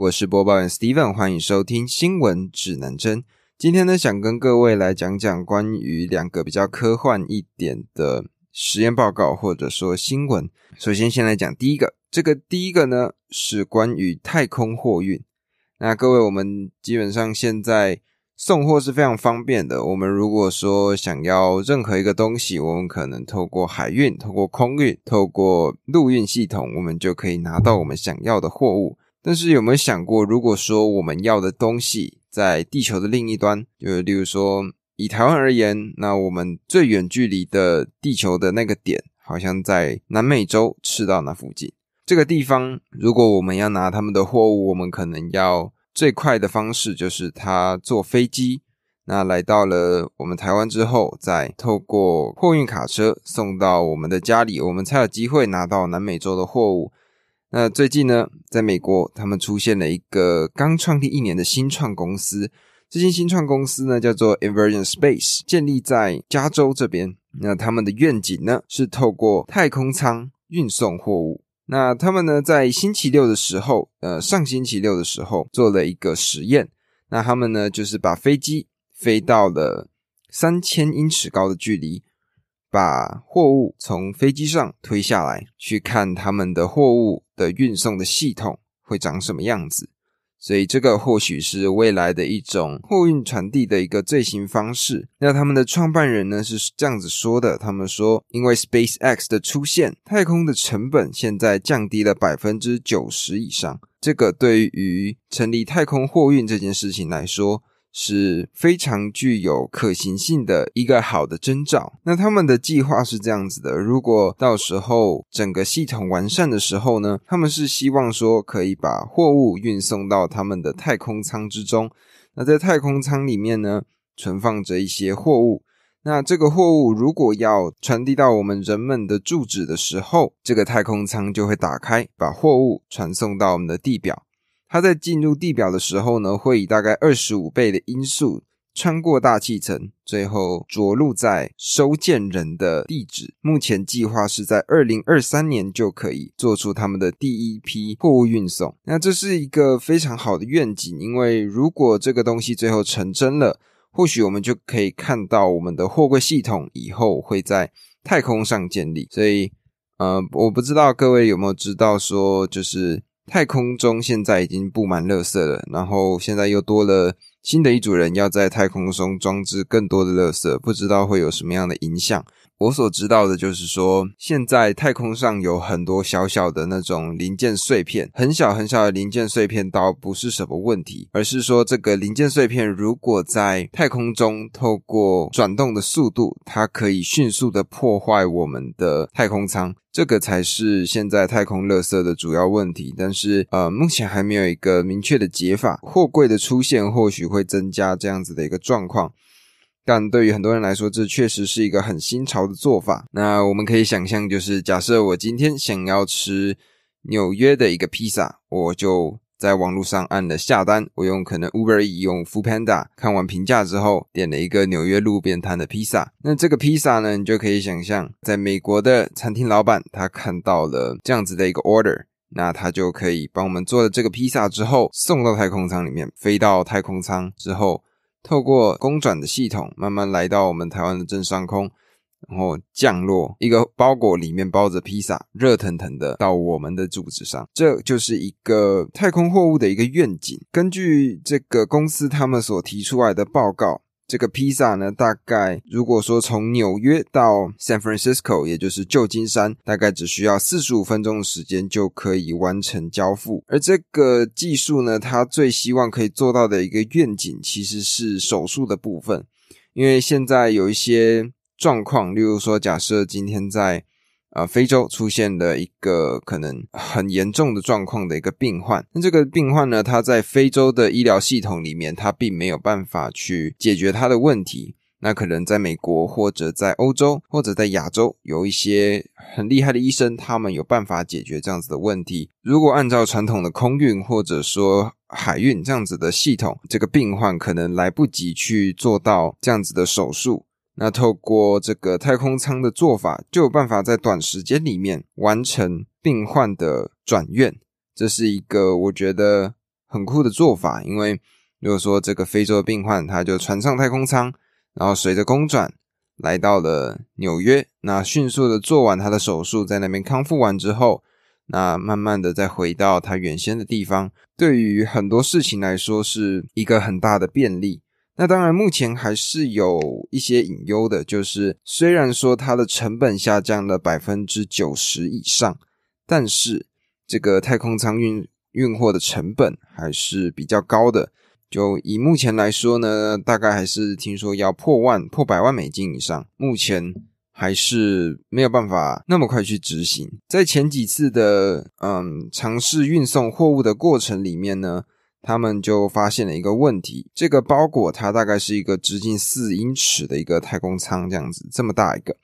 我是播报员 Steven，欢迎收听新闻指南针。今天呢，想跟各位来讲讲关于两个比较科幻一点的实验报告，或者说新闻。首先，先来讲第一个，这个第一个呢是关于太空货运。那各位，我们基本上现在。送货是非常方便的。我们如果说想要任何一个东西，我们可能透过海运、透过空运、透过陆运系统，我们就可以拿到我们想要的货物。但是有没有想过，如果说我们要的东西在地球的另一端，就例如说以台湾而言，那我们最远距离的地球的那个点，好像在南美洲赤道那附近。这个地方，如果我们要拿他们的货物，我们可能要。最快的方式就是他坐飞机，那来到了我们台湾之后，再透过货运卡车送到我们的家里，我们才有机会拿到南美洲的货物。那最近呢，在美国，他们出现了一个刚创立一年的新创公司，这间新创公司呢叫做 Inversion Space，建立在加州这边。那他们的愿景呢是透过太空舱运送货物。那他们呢，在星期六的时候，呃，上星期六的时候做了一个实验。那他们呢，就是把飞机飞到了三千英尺高的距离，把货物从飞机上推下来，去看他们的货物的运送的系统会长什么样子。所以这个或许是未来的一种货运传递的一个最新方式。那他们的创办人呢是这样子说的：他们说，因为 SpaceX 的出现，太空的成本现在降低了百分之九十以上。这个对于成立太空货运这件事情来说。是非常具有可行性的一个好的征兆。那他们的计划是这样子的：如果到时候整个系统完善的时候呢，他们是希望说可以把货物运送到他们的太空舱之中。那在太空舱里面呢，存放着一些货物。那这个货物如果要传递到我们人们的住址的时候，这个太空舱就会打开，把货物传送到我们的地表。它在进入地表的时候呢，会以大概二十五倍的音速穿过大气层，最后着陆在收件人的地址。目前计划是在二零二三年就可以做出他们的第一批货物运送。那这是一个非常好的愿景，因为如果这个东西最后成真了，或许我们就可以看到我们的货柜系统以后会在太空上建立。所以，呃，我不知道各位有没有知道说，就是。太空中现在已经布满垃圾了，然后现在又多了新的一组人要在太空中装置更多的垃圾，不知道会有什么样的影响。我所知道的就是说，现在太空上有很多小小的那种零件碎片，很小很小的零件碎片倒不是什么问题，而是说这个零件碎片如果在太空中透过转动的速度，它可以迅速的破坏我们的太空舱，这个才是现在太空垃圾的主要问题。但是呃，目前还没有一个明确的解法。货柜的出现或许会增加这样子的一个状况。但对于很多人来说，这确实是一个很新潮的做法。那我们可以想象，就是假设我今天想要吃纽约的一个披萨，我就在网络上按了下单。我用可能 Uber E 用 Food Panda 看完评价之后，点了一个纽约路边摊的披萨。那这个披萨呢，你就可以想象，在美国的餐厅老板他看到了这样子的一个 order，那他就可以帮我们做了这个披萨之后，送到太空舱里面，飞到太空舱之后。透过公转的系统，慢慢来到我们台湾的正上空，然后降落一个包裹，里面包着披萨，热腾腾的到我们的柱子上。这就是一个太空货物的一个愿景。根据这个公司他们所提出来的报告。这个披萨呢，大概如果说从纽约到 San Francisco，也就是旧金山，大概只需要四十五分钟的时间就可以完成交付。而这个技术呢，它最希望可以做到的一个愿景，其实是手术的部分，因为现在有一些状况，例如说，假设今天在啊，非洲出现了一个可能很严重的状况的一个病患。那这个病患呢，他在非洲的医疗系统里面，他并没有办法去解决他的问题。那可能在美国或者在欧洲或者在亚洲，有一些很厉害的医生，他们有办法解决这样子的问题。如果按照传统的空运或者说海运这样子的系统，这个病患可能来不及去做到这样子的手术。那透过这个太空舱的做法，就有办法在短时间里面完成病患的转院，这是一个我觉得很酷的做法，因为如果说这个非洲的病患，他就船上太空舱，然后随着公转来到了纽约，那迅速的做完他的手术，在那边康复完之后，那慢慢的再回到他原先的地方，对于很多事情来说是一个很大的便利。那当然，目前还是有一些隐忧的，就是虽然说它的成本下降了百分之九十以上，但是这个太空舱运运货的成本还是比较高的。就以目前来说呢，大概还是听说要破万、破百万美金以上，目前还是没有办法那么快去执行。在前几次的嗯尝试运送货物的过程里面呢。他们就发现了一个问题，这个包裹它大概是一个直径四英尺的一个太空舱，这样子这么大一个。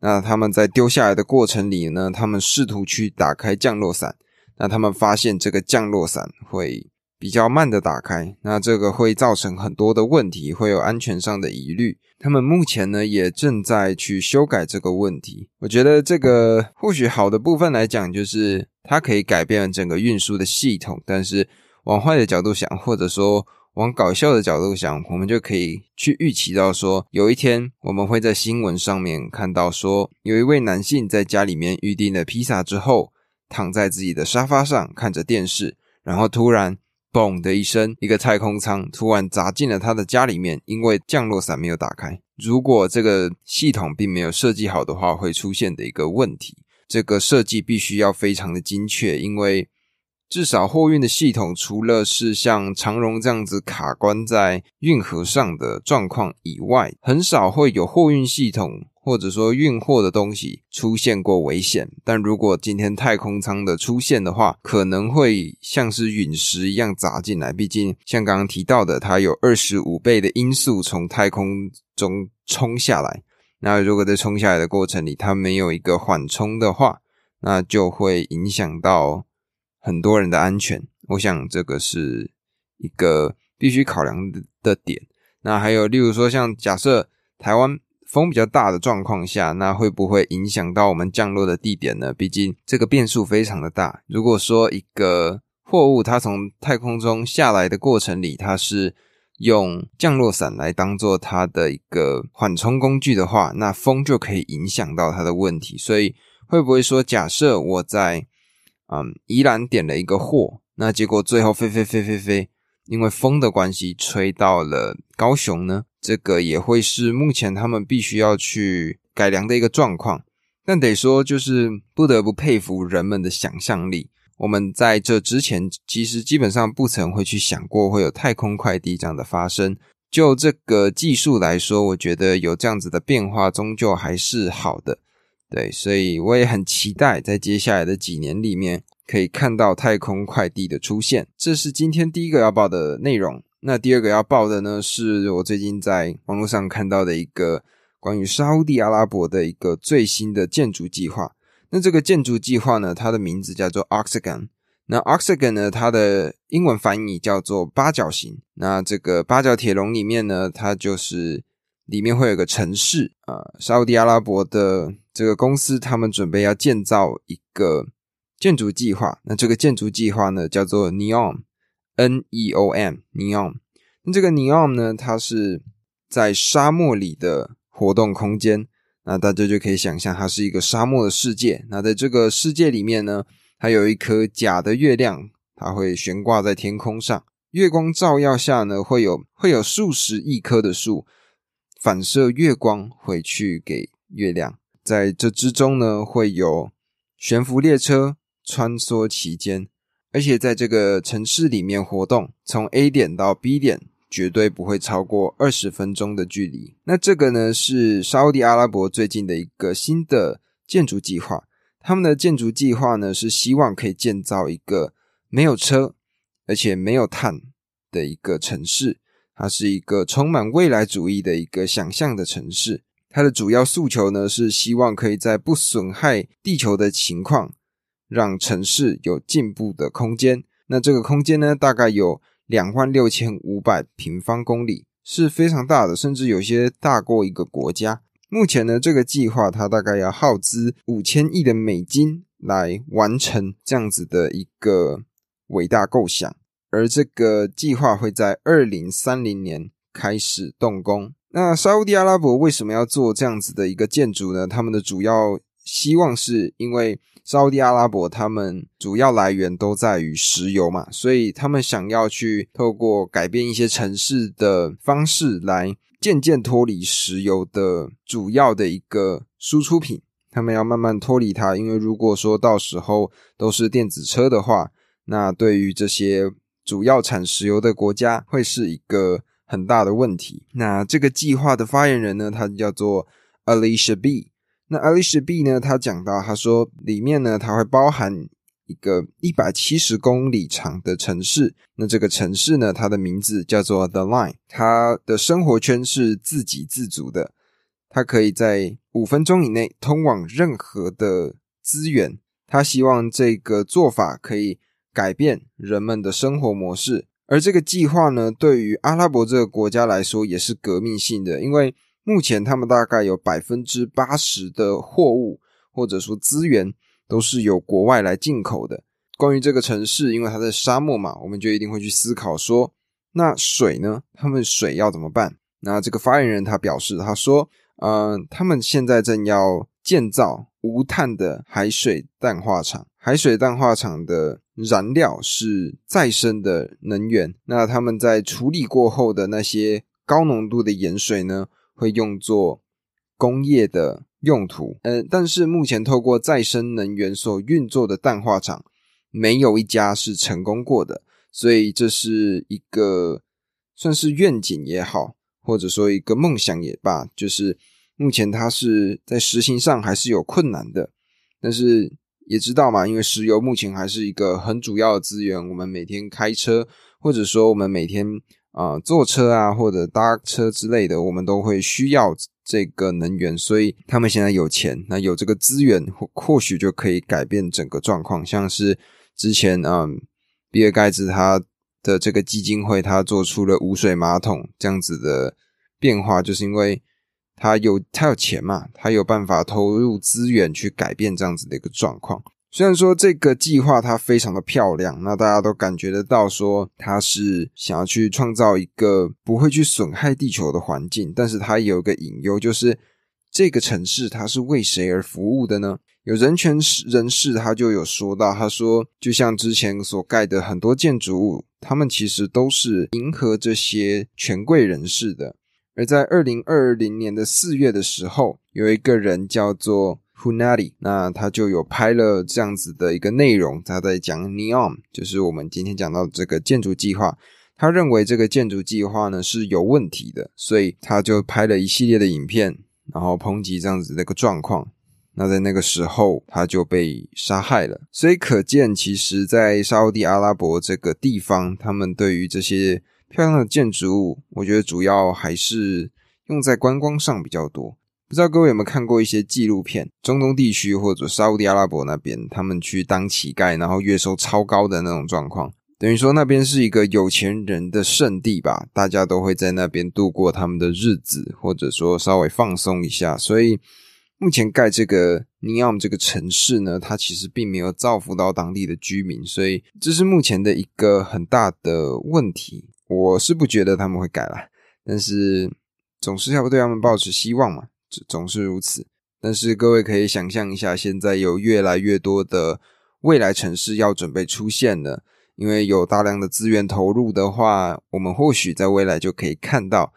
那他们在丢下来的过程里呢，他们试图去打开降落伞，那他们发现这个降落伞会比较慢的打开，那这个会造成很多的问题，会有安全上的疑虑。他们目前呢也正在去修改这个问题。我觉得这个或许好的部分来讲，就是它可以改变整个运输的系统，但是。往坏的角度想，或者说往搞笑的角度想，我们就可以去预期到说，有一天我们会在新闻上面看到说，有一位男性在家里面预订了披萨之后，躺在自己的沙发上看着电视，然后突然“嘣”的一声，一个太空舱突然砸进了他的家里面，因为降落伞没有打开。如果这个系统并没有设计好的话，会出现的一个问题，这个设计必须要非常的精确，因为。至少货运的系统，除了是像长荣这样子卡关在运河上的状况以外，很少会有货运系统或者说运货的东西出现过危险。但如果今天太空舱的出现的话，可能会像是陨石一样砸进来。毕竟像刚刚提到的，它有二十五倍的音速从太空中冲下来。那如果在冲下来的过程里，它没有一个缓冲的话，那就会影响到。很多人的安全，我想这个是一个必须考量的点。那还有，例如说，像假设台湾风比较大的状况下，那会不会影响到我们降落的地点呢？毕竟这个变数非常的大。如果说一个货物它从太空中下来的过程里，它是用降落伞来当做它的一个缓冲工具的话，那风就可以影响到它的问题。所以会不会说，假设我在嗯，依然点了一个货，那结果最后飞飞飞飞飞，因为风的关系吹到了高雄呢。这个也会是目前他们必须要去改良的一个状况。但得说，就是不得不佩服人们的想象力。我们在这之前，其实基本上不曾会去想过会有太空快递这样的发生。就这个技术来说，我觉得有这样子的变化，终究还是好的。对，所以我也很期待在接下来的几年里面可以看到太空快递的出现。这是今天第一个要报的内容。那第二个要报的呢，是我最近在网络上看到的一个关于沙地阿拉伯的一个最新的建筑计划。那这个建筑计划呢，它的名字叫做 Octagon。那 Octagon 呢，它的英文翻译叫做八角形。那这个八角铁笼里面呢，它就是里面会有个城市啊，沙地阿拉伯的。这个公司他们准备要建造一个建筑计划，那这个建筑计划呢叫做 Neom，N E O M，Neom。那这个 Neom 呢，它是在沙漠里的活动空间，那大家就可以想象它是一个沙漠的世界。那在这个世界里面呢，它有一颗假的月亮，它会悬挂在天空上，月光照耀下呢，会有会有数十亿棵的树反射月光回去给月亮。在这之中呢，会有悬浮列车穿梭其间，而且在这个城市里面活动，从 A 点到 B 点绝对不会超过二十分钟的距离。那这个呢，是沙地阿拉伯最近的一个新的建筑计划。他们的建筑计划呢，是希望可以建造一个没有车，而且没有碳的一个城市。它是一个充满未来主义的一个想象的城市。它的主要诉求呢，是希望可以在不损害地球的情况，让城市有进步的空间。那这个空间呢，大概有两万六千五百平方公里，是非常大的，甚至有些大过一个国家。目前呢，这个计划它大概要耗资五千亿的美金来完成这样子的一个伟大构想。而这个计划会在二零三零年开始动工。那沙地阿拉伯为什么要做这样子的一个建筑呢？他们的主要希望是因为沙地阿拉伯他们主要来源都在于石油嘛，所以他们想要去透过改变一些城市的方式来渐渐脱离石油的主要的一个输出品。他们要慢慢脱离它，因为如果说到时候都是电子车的话，那对于这些主要产石油的国家会是一个很大的问题。那这个计划的发言人呢，他叫做 Alicia B。那 Alicia B 呢，他讲到，他说里面呢，它会包含一个一百七十公里长的城市。那这个城市呢，它的名字叫做 The Line。它的生活圈是自给自足的。它可以在五分钟以内通往任何的资源。他希望这个做法可以改变人们的生活模式。而这个计划呢，对于阿拉伯这个国家来说也是革命性的，因为目前他们大概有百分之八十的货物或者说资源都是由国外来进口的。关于这个城市，因为它在沙漠嘛，我们就一定会去思考说，那水呢？他们水要怎么办？那这个发言人他表示，他说。嗯，他们现在正要建造无碳的海水淡化厂。海水淡化厂的燃料是再生的能源。那他们在处理过后的那些高浓度的盐水呢，会用作工业的用途。嗯，但是目前透过再生能源所运作的淡化厂，没有一家是成功过的。所以这是一个算是愿景也好，或者说一个梦想也罢，就是。目前它是在实行上还是有困难的，但是也知道嘛，因为石油目前还是一个很主要的资源。我们每天开车，或者说我们每天啊坐车啊或者搭车之类的，我们都会需要这个能源。所以他们现在有钱，那有这个资源，或或许就可以改变整个状况。像是之前嗯，比尔盖茨他的这个基金会，他做出了无水马桶这样子的变化，就是因为。他有他有钱嘛？他有办法投入资源去改变这样子的一个状况。虽然说这个计划它非常的漂亮，那大家都感觉得到说它是想要去创造一个不会去损害地球的环境，但是它有一个隐忧，就是这个城市它是为谁而服务的呢？有人权人士他就有说到，他说就像之前所盖的很多建筑物，他们其实都是迎合这些权贵人士的。而在二零二零年的四月的时候，有一个人叫做 Hunadi，那他就有拍了这样子的一个内容，他在讲 Neom，就是我们今天讲到这个建筑计划。他认为这个建筑计划呢是有问题的，所以他就拍了一系列的影片，然后抨击这样子的一个状况。那在那个时候，他就被杀害了。所以可见，其实，在沙地阿拉伯这个地方，他们对于这些。漂亮的建筑物，我觉得主要还是用在观光上比较多。不知道各位有没有看过一些纪录片，中东地区或者沙地阿拉伯那边，他们去当乞丐，然后月收超高的那种状况，等于说那边是一个有钱人的圣地吧，大家都会在那边度过他们的日子，或者说稍微放松一下。所以目前盖这个尼奥姆这个城市呢，它其实并没有造福到当地的居民，所以这是目前的一个很大的问题。我是不觉得他们会改了，但是总是要对他们抱持希望嘛，总是如此。但是各位可以想象一下，现在有越来越多的未来城市要准备出现了，因为有大量的资源投入的话，我们或许在未来就可以看到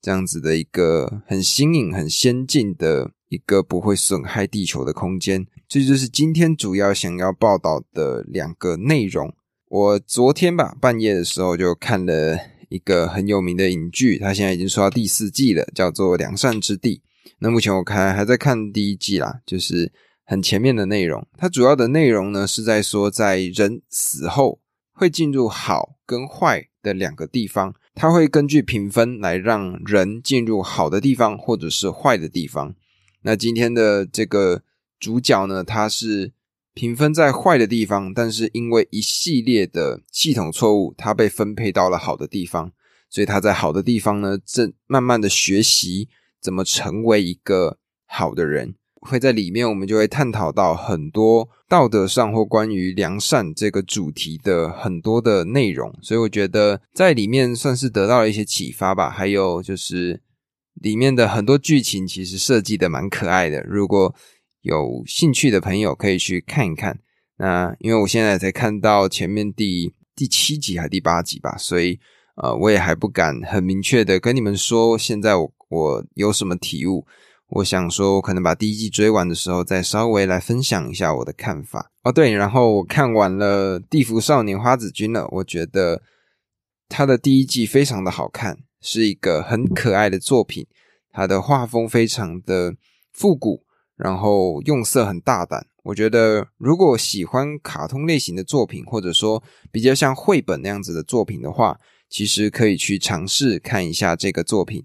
这样子的一个很新颖、很先进的一个不会损害地球的空间。这就是今天主要想要报道的两个内容。我昨天吧半夜的时候就看了一个很有名的影剧，它现在已经出到第四季了，叫做《良善之地》。那目前我看还在看第一季啦，就是很前面的内容。它主要的内容呢是在说，在人死后会进入好跟坏的两个地方，它会根据评分来让人进入好的地方或者是坏的地方。那今天的这个主角呢，他是。评分在坏的地方，但是因为一系列的系统错误，他被分配到了好的地方，所以他在好的地方呢，正慢慢的学习怎么成为一个好的人。会在里面，我们就会探讨到很多道德上或关于良善这个主题的很多的内容，所以我觉得在里面算是得到了一些启发吧。还有就是里面的很多剧情其实设计的蛮可爱的，如果有兴趣的朋友可以去看一看。那因为我现在才看到前面第第七集还第八集吧，所以呃我也还不敢很明确的跟你们说现在我我有什么体悟。我想说，我可能把第一季追完的时候，再稍微来分享一下我的看法哦。对，然后我看完了《地府少年花子君》了，我觉得他的第一季非常的好看，是一个很可爱的作品。他的画风非常的复古，然后用色很大胆。我觉得如果喜欢卡通类型的作品，或者说比较像绘本那样子的作品的话，其实可以去尝试看一下这个作品。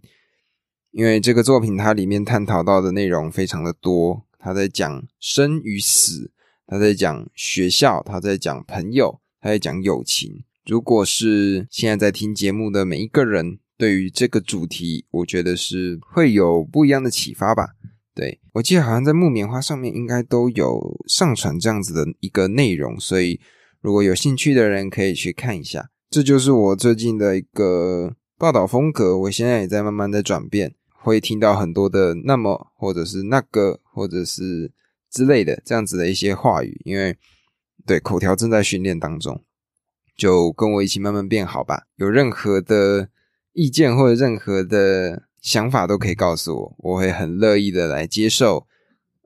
因为这个作品它里面探讨到的内容非常的多，他在讲生与死，他在讲学校，他在讲朋友，他在讲友情。如果是现在在听节目的每一个人，对于这个主题，我觉得是会有不一样的启发吧。对我记得好像在木棉花上面应该都有上传这样子的一个内容，所以如果有兴趣的人可以去看一下。这就是我最近的一个报道风格，我现在也在慢慢的转变。会听到很多的那么，或者是那个，或者是之类的这样子的一些话语，因为对口条正在训练当中，就跟我一起慢慢变好吧。有任何的意见或者任何的想法都可以告诉我，我会很乐意的来接受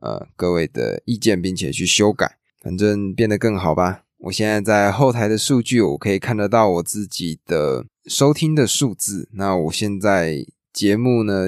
呃各位的意见，并且去修改，反正变得更好吧。我现在在后台的数据，我可以看得到我自己的收听的数字。那我现在。节目呢，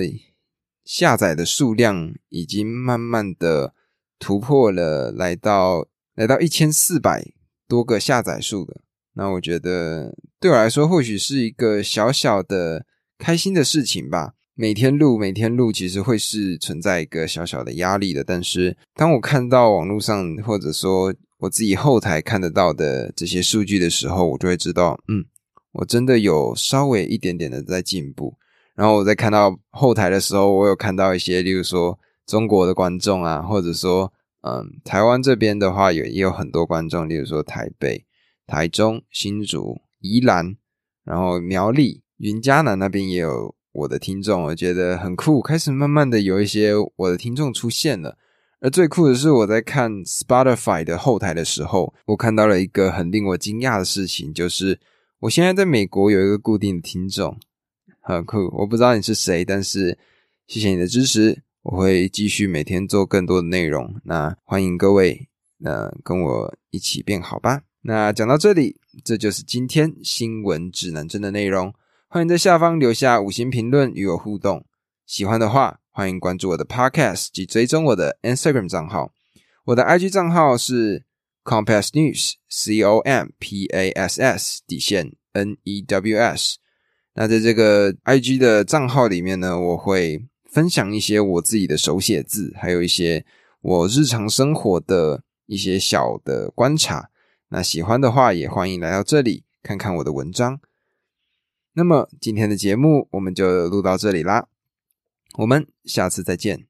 下载的数量已经慢慢的突破了，来到来到一千四百多个下载数的。那我觉得对我来说，或许是一个小小的开心的事情吧。每天录，每天录，其实会是存在一个小小的压力的。但是当我看到网络上，或者说我自己后台看得到的这些数据的时候，我就会知道，嗯，我真的有稍微一点点的在进步。然后我在看到后台的时候，我有看到一些，例如说中国的观众啊，或者说嗯台湾这边的话，有也有很多观众，例如说台北、台中、新竹、宜兰，然后苗栗、云嘉南那边也有我的听众，我觉得很酷，开始慢慢的有一些我的听众出现了。而最酷的是，我在看 Spotify 的后台的时候，我看到了一个很令我惊讶的事情，就是我现在在美国有一个固定的听众。很酷，我不知道你是谁，但是谢谢你的支持，我会继续每天做更多的内容。那欢迎各位，那跟我一起变好吧。那讲到这里，这就是今天新闻指南针的内容。欢迎在下方留下五星评论与我互动。喜欢的话，欢迎关注我的 Podcast 及追踪我的 Instagram 账号。我的 IG 账号是 Compass News，C O M P A S S 底线 N E W S。那在这个 I G 的账号里面呢，我会分享一些我自己的手写字，还有一些我日常生活的一些小的观察。那喜欢的话，也欢迎来到这里看看我的文章。那么今天的节目我们就录到这里啦，我们下次再见。